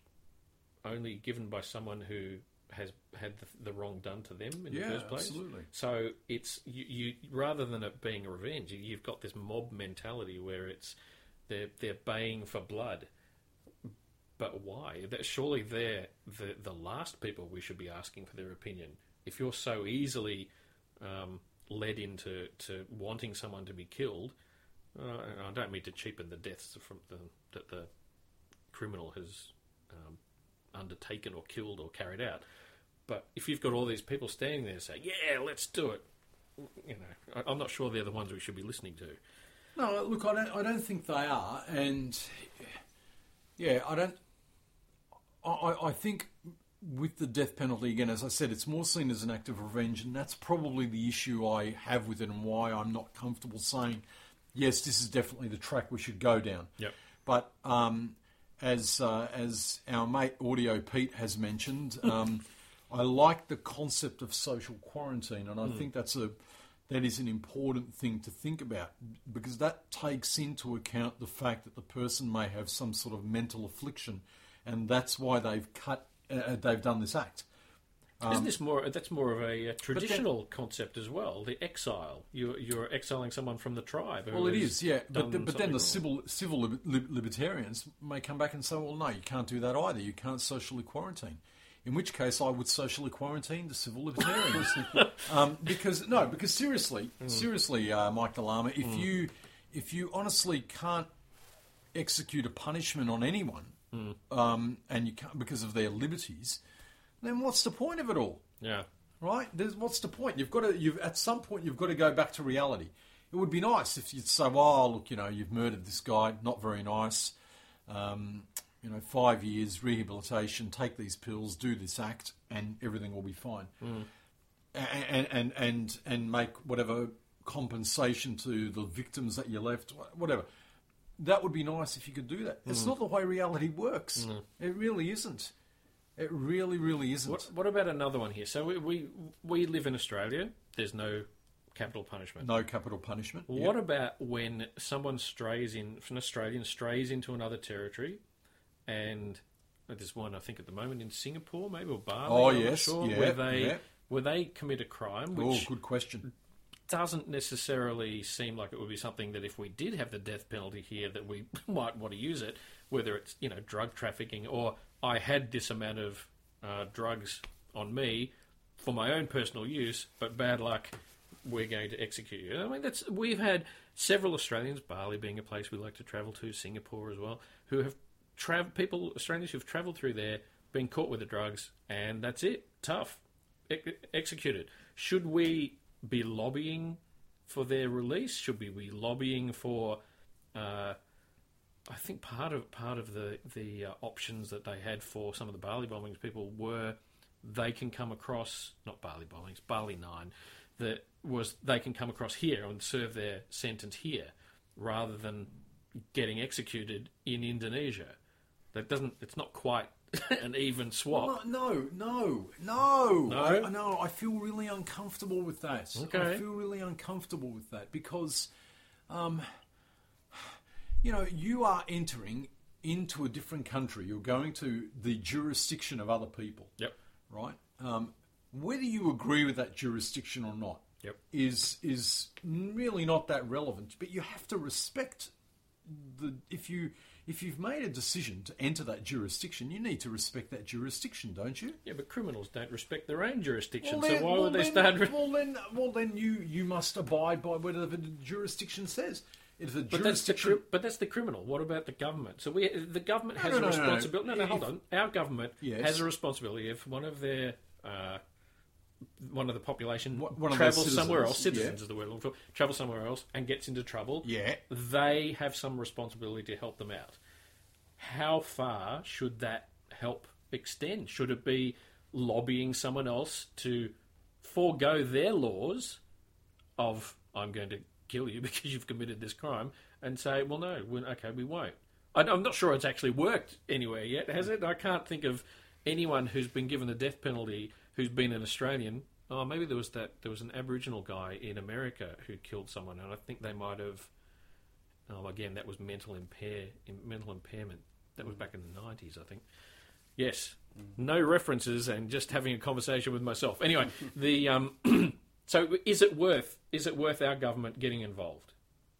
Speaker 1: only given by someone who has had the, the wrong done to them in
Speaker 2: Yeah,
Speaker 1: the first place?
Speaker 2: absolutely.
Speaker 1: So it's you, you rather than it being revenge, you- you've got this mob mentality where it's they're they're baying for blood. But why? That surely they're the the last people we should be asking for their opinion. If you're so easily um, led into to wanting someone to be killed, uh, I don't mean to cheapen the deaths from the, that the criminal has um, undertaken or killed or carried out. But if you've got all these people standing there saying, "Yeah, let's do it," you know, I- I'm not sure they're the ones we should be listening to.
Speaker 2: No, look, I don't. I don't think they are, and yeah, I don't. I- I think with the death penalty again, as I said, it's more seen as an act of revenge, and that's probably the issue I have with it, and why I'm not comfortable saying, yes, this is definitely the track we should go down.
Speaker 1: Yep.
Speaker 2: But um, as uh, as our mate Audio Pete has mentioned, um, I like the concept of social quarantine, and I think that's a that is an important thing to think about because that takes into account the fact that the person may have some sort of mental affliction, and that's why they've cut uh, they've done this act.
Speaker 1: Isn't this more? That's more of a, uh traditional concept as well. The exile. You're, you're exiling someone from the tribe.
Speaker 2: Well, it is, yeah. But, the, but then the
Speaker 1: wrong.
Speaker 2: civil civil lib- lib- libertarians may come back and say, well, no, you can't do that either. You can't socially quarantine. In which case, I would socially quarantine the civil libertarians. um, because no, because seriously,
Speaker 1: Hmm.
Speaker 2: seriously, uh, Mike Delama, if you if you honestly can't execute a punishment on anyone,
Speaker 1: Hmm.
Speaker 2: um, and you can't because of their liberties, then what's the point of it all?
Speaker 1: Yeah.
Speaker 2: right? There's, what's the point? You've got to. You've at some point you've got to go back to reality. It would be nice if you'd say, "Well, look, you know, you've murdered this guy. Not very nice. Um, you know, five years rehabilitation. Take these pills. Do this act, and everything will be fine." And, and and and make whatever compensation to the victims that you left, whatever. That would be nice if you could do that. It's mm. not the way reality works. It really isn't. It really, really isn't.
Speaker 1: What, what about another one here? So we, we we live in Australia. There's no capital punishment.
Speaker 2: No capital punishment.
Speaker 1: What about when someone strays in, an Australian strays into another territory, and there's one I think at the moment in Singapore, maybe or Bali.
Speaker 2: Oh,
Speaker 1: I'm not
Speaker 2: yes,
Speaker 1: sure,
Speaker 2: yeah,
Speaker 1: where they
Speaker 2: yeah.
Speaker 1: where they commit a crime,
Speaker 2: Oh, good question.
Speaker 1: Doesn't necessarily seem like it would be something that if we did have the death penalty here that we might want to use it, whether it's you know drug trafficking or I had this amount of uh, drugs on me for my own personal use, but bad luck, we're going to execute you. I mean, that's we've had several Australians, Bali being a place we like to travel to, Singapore as well, who have travel people Australians who've travelled through there, been caught with the drugs, and that's it, tough, e- executed. Should we be lobbying for their release? Should we be lobbying for? Uh, I think part of part of the the uh, options that they had for some of the Bali bombings, people were they can come across not Bali bombings, Bali Nine, that was they can come across here and serve their sentence here, rather than getting executed in Indonesia. That doesn't. It's not quite an even swap.
Speaker 2: No, no, no,
Speaker 1: No?
Speaker 2: I, no. I feel really uncomfortable with that.
Speaker 1: Okay.
Speaker 2: I feel really uncomfortable with that because, um, you know, you are entering into a different country. You're going to the jurisdiction of other people,
Speaker 1: Yep.
Speaker 2: right? Um, whether you agree with that jurisdiction or not
Speaker 1: Yep.
Speaker 2: is is really not that relevant. But you have to respect the if you if you've made a decision to enter that jurisdiction, you need to respect that jurisdiction, don't you?
Speaker 1: Yeah, but criminals don't respect their own jurisdiction,
Speaker 2: Well,
Speaker 1: so why
Speaker 2: well,
Speaker 1: would they
Speaker 2: then-
Speaker 1: start? Re-
Speaker 2: well, then, well, then you you must abide by whatever the jurisdiction says. If the
Speaker 1: But that's the
Speaker 2: jurisdiction,
Speaker 1: but that's the criminal. What about the government? So we the government has
Speaker 2: no,
Speaker 1: a
Speaker 2: no, no, no.
Speaker 1: responsibility. No, no, hold on. Our government
Speaker 2: Yes.
Speaker 1: has a responsibility if one of their uh, one of the population
Speaker 2: One- one of
Speaker 1: travels somewhere else,
Speaker 2: citizens,
Speaker 1: is the word looking for, travel somewhere else and gets into trouble.
Speaker 2: Yeah.
Speaker 1: they have some responsibility to help them out. How far should that help extend? Should it be lobbying someone else to forego their laws of I'm going to kill you because you've committed this crime and say, well, no, okay, we won't. I, I'm not sure it's actually worked anywhere yet, has it? I can't think of anyone who's been given the death penalty who's been an Australian. Oh, maybe there was that. There was an Aboriginal guy in America who killed someone, and I think they might have. Oh, again, that was mental impair, mental impairment. That was back in the nineties, I think. Yes, no references, and just having a conversation with myself. Anyway, the um, so is it worth is it worth our government getting involved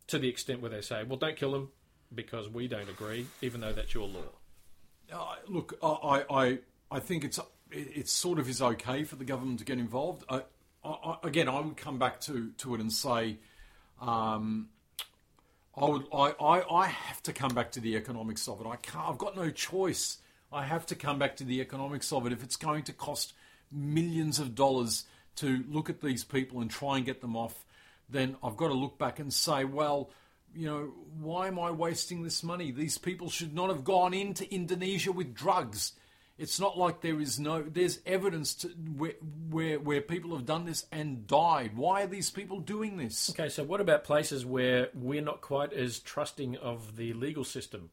Speaker 1: to the extent where they say, well, don't kill them because we don't agree, even though that's your law.
Speaker 2: Uh, look, I, I, I think it's it, it sort of is okay for the government to get involved. I, I, again, I would come back to, to it and say, um, I would, I, I, I have to come back to the economics of it. I can't. I've got no choice. I have to come back to the economics of it. If it's going to cost millions of dollars to look at these people and try and get them off, then I've got to look back and say, well, you know, why am I wasting this money? These people should not have gone into Indonesia with drugs. It's not like there is no there's evidence to where where where people have done this and died. Why are these people doing this?
Speaker 1: Okay, so what about places where we're not quite as trusting of the legal system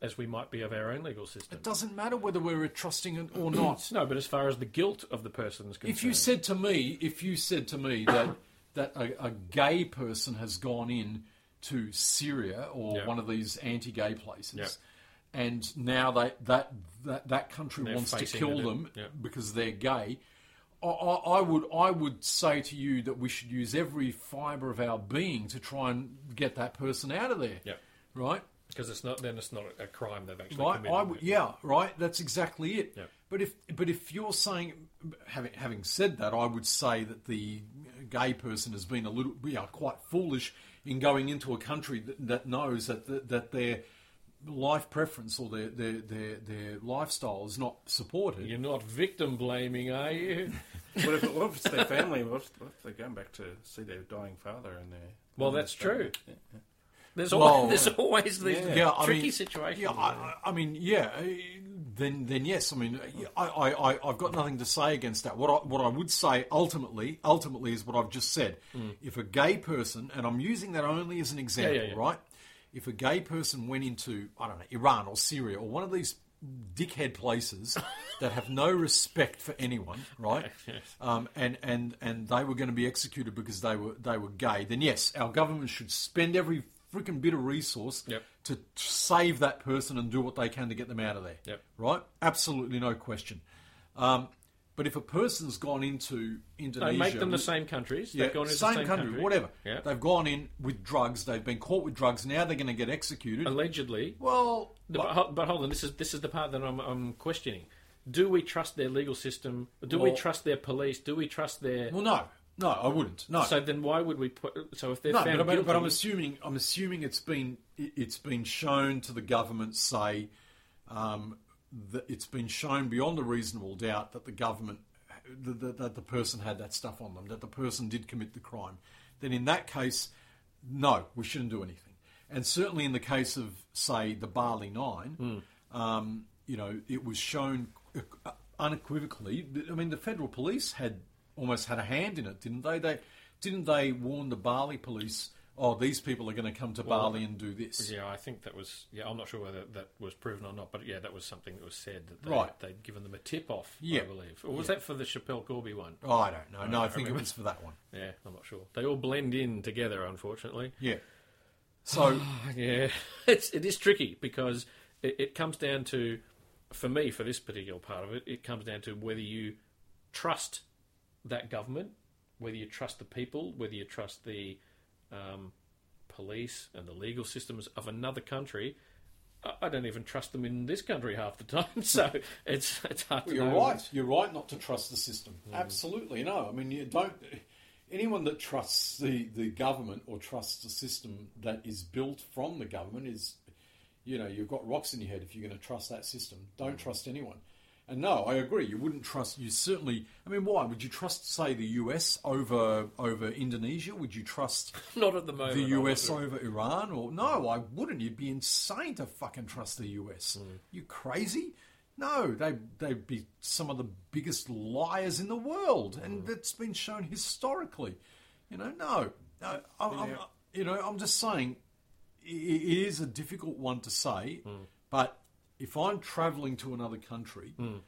Speaker 1: as we might be of our own legal system?
Speaker 2: It doesn't matter whether we're trusting it or not.
Speaker 1: No, but as far as the guilt of the person is concerned,
Speaker 2: if you said to me, if you said to me that that a, a gay person has gone in to Syria or
Speaker 1: Yeah.
Speaker 2: one of these anti-gay places,
Speaker 1: Yeah.
Speaker 2: And now they, that that that country wants to kill them
Speaker 1: yeah.
Speaker 2: because they're gay, I, I, I would I would say to you that we should use every fibre of our being to try and get that person out of there.
Speaker 1: Yeah.
Speaker 2: Right.
Speaker 1: because it's not then it's not a crime they've actually
Speaker 2: Right,
Speaker 1: committed.
Speaker 2: I would, yeah, right. That's exactly it.
Speaker 1: Yeah.
Speaker 2: But if but if you're saying, having having said that, I would say that the gay person has been a little, yeah, quite foolish in going into a country that, that knows that that, that their life preference or their, their their their lifestyle is not supported.
Speaker 1: You're not victim blaming, are you?
Speaker 3: what, if, what if it's their family? What if, what if they're going back to see their dying father and their.
Speaker 1: Well, that's true.
Speaker 3: Yeah, yeah.
Speaker 1: There's
Speaker 2: Well,
Speaker 1: always there's always these
Speaker 2: Yeah, I
Speaker 1: tricky
Speaker 2: mean,
Speaker 1: situations.
Speaker 2: Yeah, I, I I mean, yeah. uh, Then, then yes. I mean, I, I, I, I've got nothing to say against that. What I, what I would say ultimately, ultimately, is what I've just said. If a gay person, and I'm using that only as an example,
Speaker 1: yeah, yeah.
Speaker 2: right? If a gay person went into, I don't know, Iran or Syria or one of these dickhead places that have no respect for anyone, right?
Speaker 1: Yes.
Speaker 2: Um, and, and, and they were going to be executed because they were they were gay, then yes, our government should spend every freaking bit of resource
Speaker 1: Yep.
Speaker 2: to, save that person and do what they can to get them out of there.
Speaker 1: Yep.
Speaker 2: Right? Absolutely no question. Um, But if a person's gone into Indonesia,
Speaker 1: They make them the same countries.
Speaker 2: yeah,
Speaker 1: They've gone into
Speaker 2: same,
Speaker 1: the same
Speaker 2: country, whatever.
Speaker 1: Yeah.
Speaker 2: They've gone in with drugs. They've been caught with drugs. Now they're going to get executed.
Speaker 1: Allegedly,
Speaker 2: well,
Speaker 1: but, but hold on. This is this is the part that I'm, I'm questioning. Do we trust their legal system? Do we trust their police? Do we trust their?
Speaker 2: well, no, no, I wouldn't. No,
Speaker 1: So then, why would we put? So if they're
Speaker 2: no,
Speaker 1: found
Speaker 2: but,
Speaker 1: guilty,
Speaker 2: but I'm assuming I'm assuming it's been it- it's been shown to the government say um, that it's been shown beyond a reasonable doubt that the government that, that, the person had that stuff on them that the person did commit the crime. Then in that case, no, we shouldn't do anything. And certainly in the case of say the Bali Nine, um, you know, it was shown unequivocally. I mean, the federal police had almost had a hand in it, didn't they? They didn't they warn the Bali police? Oh, these people are going to come to Bali and do this.
Speaker 1: yeah, I think that was. Yeah, I'm not sure whether that was proven or not, but yeah, that was something that was said that they,
Speaker 2: Right.
Speaker 1: they'd given them a tip off.
Speaker 2: Yeah.
Speaker 1: I believe, or was that for the Schapelle Corby one?
Speaker 2: Oh, I don't know. No, I
Speaker 1: I
Speaker 2: think it was for that one.
Speaker 1: Yeah, I'm not sure. They all blend in together, unfortunately.
Speaker 2: Yeah. So
Speaker 1: Yeah, it's it is tricky because it, it comes down to, for me, for this particular part of it, it comes down to whether you trust that government, whether you trust the people, whether you trust the um, police and the legal systems of another country. I- don't even trust them in this country half the time, so it's it's hard to
Speaker 2: You're
Speaker 1: know.
Speaker 2: right. You're right not to trust the system. Absolutely no. I mean, you don't. Anyone that trusts the, the government or trusts the system that is built from the government is, you know, you've got rocks in your head if you're going to trust that system. Don't trust anyone. And no, I agree. You wouldn't trust. You certainly. I mean, why would you trust, say, the US over over Indonesia? Would you trust
Speaker 1: Not at the moment.
Speaker 2: the US over Iran? Or no, I wouldn't. You'd be insane to fucking trust the US. Hmm. You crazy? No, they they'd be some of the biggest liars in the world, and hmm. that's been shown historically. You know, no, no I'm, I'm, you know, I'm just saying i- it is a difficult one to say, hmm. but if I'm travelling to another country. Hmm.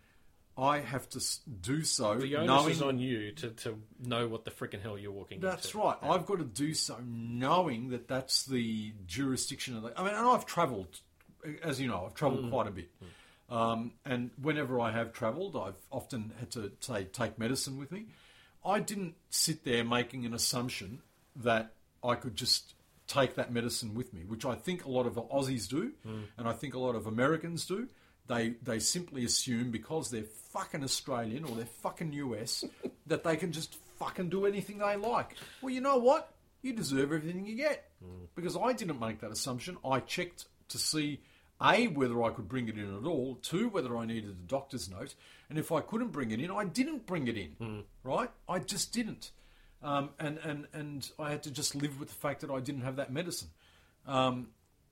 Speaker 2: I have to do so
Speaker 1: The onus
Speaker 2: knowing
Speaker 1: is on you to, to know what the freaking hell you're walking
Speaker 2: that's
Speaker 1: into.
Speaker 2: right. I've got to do so knowing that that's the jurisdiction of the. I mean, and I've travelled, as you know, I've travelled hmm. quite a bit. Hmm. Um, and whenever I have travelled, I've often had to say take medicine with me. I didn't sit there making an assumption that I could just take that medicine with me, which I think a lot of Aussies do, hmm. and I think a lot of Americans do. They they simply assume because they're fucking Australian or they're fucking US that they can just fucking do anything they like. Well, you know what? You deserve everything you get hmm. because I didn't make that assumption. I checked to see a whether I could bring it in at all, two whether I needed a doctor's note, and if I couldn't bring it in, I didn't bring it in. Hmm. Right? I just didn't, um, and and and I had to just live with the fact that I didn't have that medicine. Um,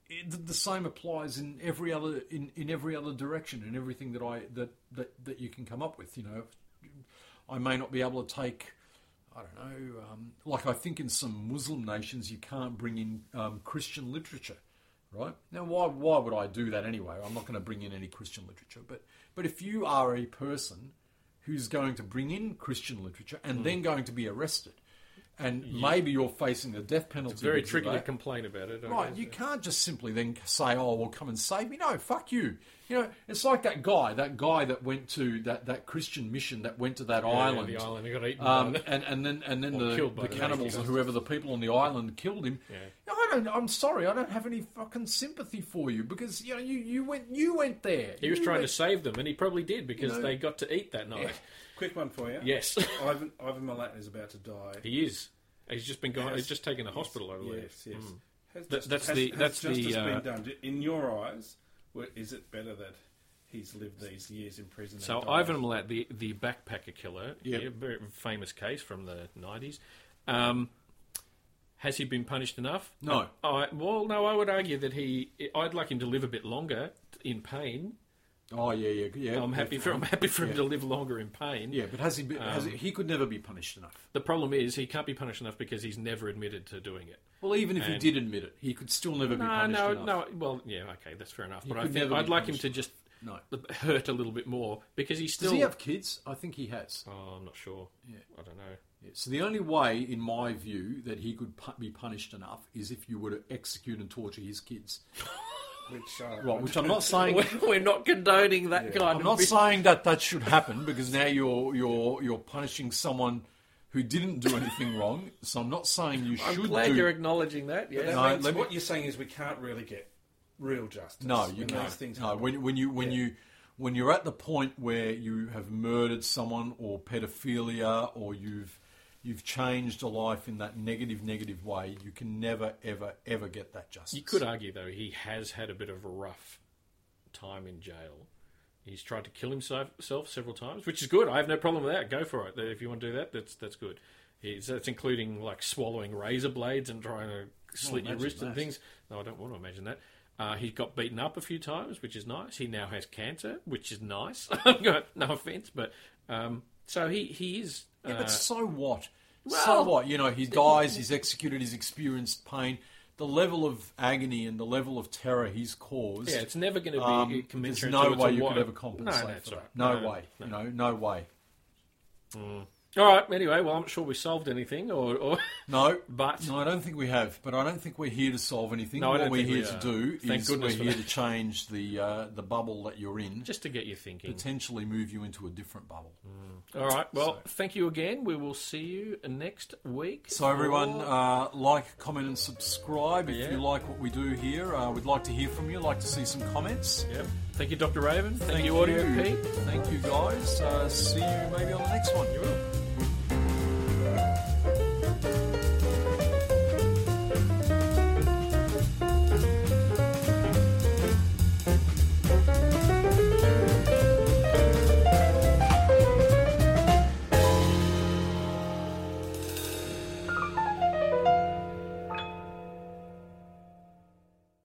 Speaker 2: it, the- the same applies in every other in, in every other direction in everything that I that, that that you can come up with. You know, I may not be able to take. I don't know. Um, like I think in some Muslim nations, you can't bring in um, Christian literature, right? Now, why why would I do that anyway? I'm not going to bring in any Christian literature. But but if you are a person who's going to bring in Christian literature and then going to be arrested, and maybe you're facing the death penalty.
Speaker 1: It's very tricky to complain about it. I
Speaker 2: Right,
Speaker 1: guess.
Speaker 2: you can't just simply then say, "Oh, well, come and save me." No, fuck you. You know, it's like that guy, that guy that went to that, that Christian mission that went to that
Speaker 1: Yeah,
Speaker 2: island,
Speaker 1: the island, he got eaten
Speaker 2: um,
Speaker 1: by
Speaker 2: and and then and then the, the
Speaker 1: the
Speaker 2: cannibals and
Speaker 1: natives.
Speaker 2: whoever the people on the island killed him.
Speaker 1: Yeah.
Speaker 2: I don't. I'm sorry, I don't have any fucking sympathy for you because you know you, you went you went there.
Speaker 1: He was
Speaker 2: You
Speaker 1: trying
Speaker 2: went-
Speaker 1: to save them, and he probably did because
Speaker 2: know-
Speaker 1: they got to eat that night.
Speaker 3: Quick one for you.
Speaker 1: Yes,
Speaker 3: Ivan, Ivan Milat is about to die.
Speaker 1: he is. He's just been gone.
Speaker 3: Has-
Speaker 1: He's just taken a hospital, I believe.
Speaker 3: Yes, yes. Has
Speaker 1: That-
Speaker 3: just-
Speaker 1: that's
Speaker 3: has-
Speaker 1: the-
Speaker 3: has
Speaker 1: that's the,
Speaker 3: justice
Speaker 1: uh,
Speaker 3: been done? In your eyes, wh- is it better that he's lived these years in prison?
Speaker 1: So? Ivan Milat, the the backpacker killer,
Speaker 2: Yep.
Speaker 1: yeah, very famous case from the nineties. Um, has he been punished enough?
Speaker 2: No.
Speaker 1: I, well, no. I would argue that he. I'd like him to live a bit longer in pain.
Speaker 2: Oh yeah, yeah, yeah.
Speaker 1: I'm happy for. I'm happy for him to live longer in pain.
Speaker 2: Yeah, but has he? Been, has he,
Speaker 1: Um,
Speaker 2: he could never be punished enough.
Speaker 1: The problem is he can't be punished enough because he's never admitted to doing it.
Speaker 2: Well, even if he did admit it, he could still never be
Speaker 1: No,
Speaker 2: punished
Speaker 1: no,
Speaker 2: enough.
Speaker 1: no. Well, yeah, okay, that's fair enough. But I think
Speaker 2: be
Speaker 1: I'd like him to just
Speaker 2: No.
Speaker 1: hurt a little bit more because he's still.
Speaker 2: Does he have kids? I think he has.
Speaker 1: Oh, I'm not sure.
Speaker 2: Yeah.
Speaker 1: I don't know.
Speaker 2: Yeah, So the only way, in my view, that he could be punished enough is if you were to execute and torture his kids.
Speaker 3: which uh,
Speaker 2: Right, which I'm not saying.
Speaker 1: We're, we're not condoning that kind
Speaker 2: I'm
Speaker 1: of.
Speaker 2: not
Speaker 1: bit-
Speaker 2: saying that that should happen because now you're you're you're punishing someone who didn't do anything wrong. So I'm not saying you
Speaker 1: I'm
Speaker 2: should
Speaker 1: glad
Speaker 2: do.
Speaker 1: you're acknowledging that.
Speaker 3: That
Speaker 1: Yeah.
Speaker 2: No,
Speaker 3: means
Speaker 2: let me-
Speaker 3: what you're saying is we can't really get real justice.
Speaker 2: No, you
Speaker 3: when
Speaker 2: can't.
Speaker 3: These things
Speaker 2: no,
Speaker 3: happen.
Speaker 2: when when you when
Speaker 3: Yeah.
Speaker 2: you when you're at the point where you have murdered someone or pedophilia or you've you've changed a life in that negative negative way, you can never ever ever get that justice.
Speaker 1: You could argue though he has had a bit of a rough time in jail. He's tried to kill himself several times, which is good. I have no problem with that. Go for it. If you want to do that, that's that's good. He's, that's including like swallowing razor blades and trying to slit your
Speaker 2: imagine
Speaker 1: wrist and things. No, I don't want to imagine that. Uh, he got beaten up a few times, which is nice. He now has cancer, which is nice. no offense, but um, so he he is.
Speaker 2: Yeah,
Speaker 1: uh,
Speaker 2: but so what? so what? You know, he dies, he's executed, he's experienced pain. The level of agony and the level of terror he's caused.
Speaker 1: yeah, it's never going to be
Speaker 2: um, there's no way you
Speaker 1: what-
Speaker 2: could ever compensate
Speaker 1: No, that's
Speaker 2: for
Speaker 1: right.
Speaker 2: that. No, way. You know, no way.
Speaker 1: All right. Anyway, well, I'm not sure we solved anything, or, or
Speaker 2: No,
Speaker 1: but
Speaker 2: no, I don't think we have. But I don't think we're here to solve anything.
Speaker 1: No, I
Speaker 2: what
Speaker 1: don't
Speaker 2: we're
Speaker 1: think we
Speaker 2: here to do
Speaker 1: Thank
Speaker 2: is
Speaker 1: goodness
Speaker 2: we're here
Speaker 1: that.
Speaker 2: to change the uh, the bubble that you're in,
Speaker 1: just to get you thinking.
Speaker 2: potentially move you into a different bubble.
Speaker 1: All right. Well, thank you again. We will see you next week.
Speaker 2: So everyone, uh, like, comment, and subscribe if
Speaker 1: Yeah.
Speaker 2: you like what we do here. Uh, we'd like to hear from you. Like to see some comments.
Speaker 1: Yep. Thank you, Dr. Raven. Thank,
Speaker 2: Thank
Speaker 1: you, Audio
Speaker 2: you.
Speaker 1: Pete.
Speaker 2: Thank you, guys. Uh, see you maybe on the next one.
Speaker 1: You will.